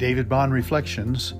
David Bond Reflections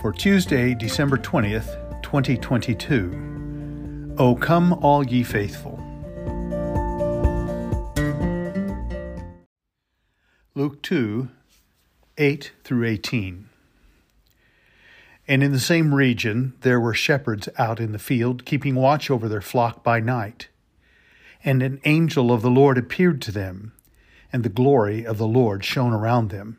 for Tuesday, December 20th, 2022. O come, all ye faithful. Luke 2 8 through 18. And in the same region there were shepherds out in the field, keeping watch over their flock by night. And an angel of the Lord appeared to them, and the glory of the Lord shone around them,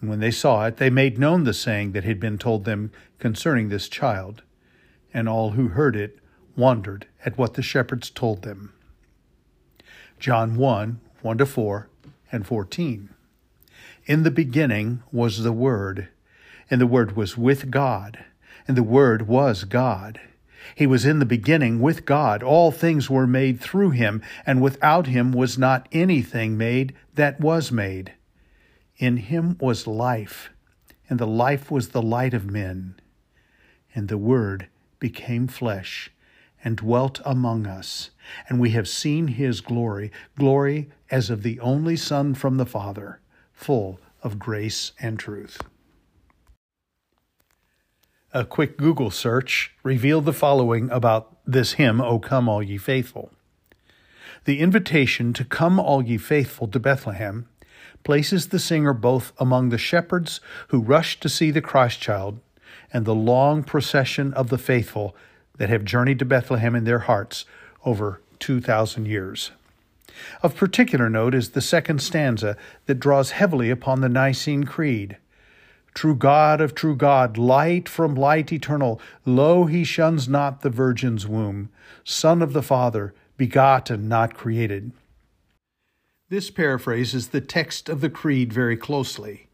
And when they saw it, they made known the saying that had been told them concerning this child. And all who heard it wondered at what the shepherds told them. John 1 1 to 4 and 14. In the beginning was the Word, and the Word was with God, and the Word was God. He was in the beginning with God. All things were made through him, and without him was not anything made that was made. In him was life, and the life was the light of men. And the Word became flesh and dwelt among us, and we have seen his glory, glory as of the only Son from the Father, full of grace and truth. A quick Google search revealed the following about this hymn, O Come All Ye Faithful. The invitation to come all ye faithful to Bethlehem places the singer both among the shepherds who rushed to see the Christ child and the long procession of the faithful that have journeyed to Bethlehem in their hearts over 2,000 years. Of particular note is the second stanza that draws heavily upon the Nicene Creed. True God of true God, light from light eternal, lo, he shuns not the Virgin's womb, Son of the Father, begotten, not created. This paraphrases the text of the Creed very closely.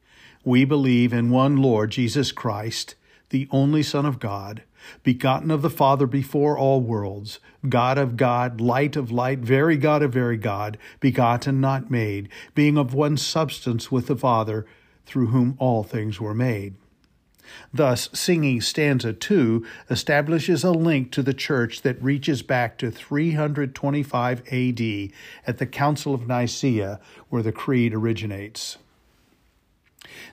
We believe in one Lord Jesus Christ, the only Son of God, begotten of the Father before all worlds, God of God, light of light, very God of very God, begotten, not made, being of one substance with the Father, through whom all things were made. Thus, singing stanza 2 establishes a link to the church that reaches back to 325 AD at the Council of Nicaea, where the creed originates.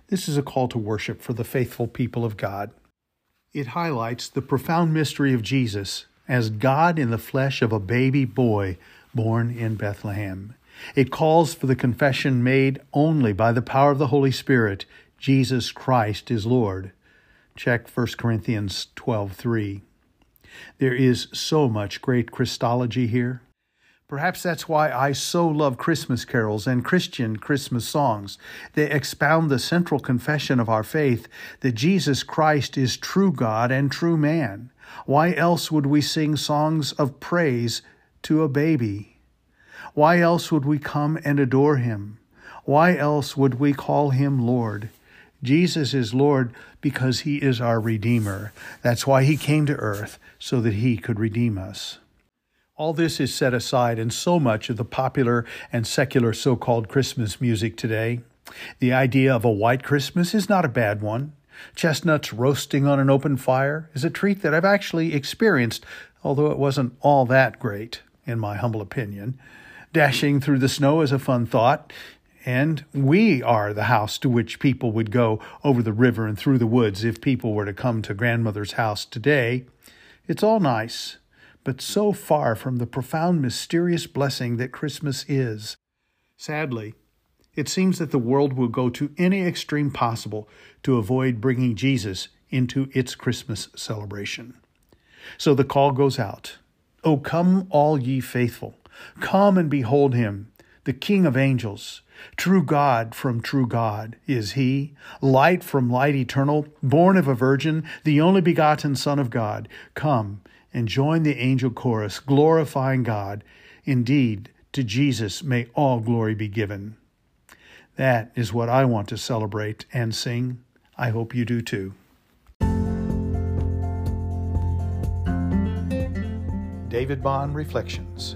This is a call to worship for the faithful people of God. It highlights the profound mystery of Jesus as God in the flesh of a baby boy born in Bethlehem. It calls for the confession made only by the power of the Holy Spirit Jesus Christ is Lord. Check 1 Corinthians 12:3. There is so much great Christology here. Perhaps that's why I so love Christmas carols and Christian Christmas songs. They expound the central confession of our faith that Jesus Christ is true God and true man. Why else would we sing songs of praise to a baby? Why else would we come and adore him? Why else would we call him Lord? Jesus is Lord because he is our Redeemer. That's why he came to earth, so that he could redeem us. All this is set aside in so much of the popular and secular so called Christmas music today. The idea of a white Christmas is not a bad one. Chestnuts roasting on an open fire is a treat that I've actually experienced, although it wasn't all that great, in my humble opinion. Dashing through the snow is a fun thought, and we are the house to which people would go over the river and through the woods if people were to come to grandmother's house today. It's all nice, but so far from the profound, mysterious blessing that Christmas is. Sadly, it seems that the world will go to any extreme possible to avoid bringing Jesus into its Christmas celebration. So the call goes out Oh, come, all ye faithful Come and behold him, the King of angels. True God from true God is he, light from light eternal, born of a virgin, the only begotten Son of God. Come and join the angel chorus, glorifying God. Indeed, to Jesus may all glory be given. That is what I want to celebrate and sing. I hope you do too. David Bond Reflections.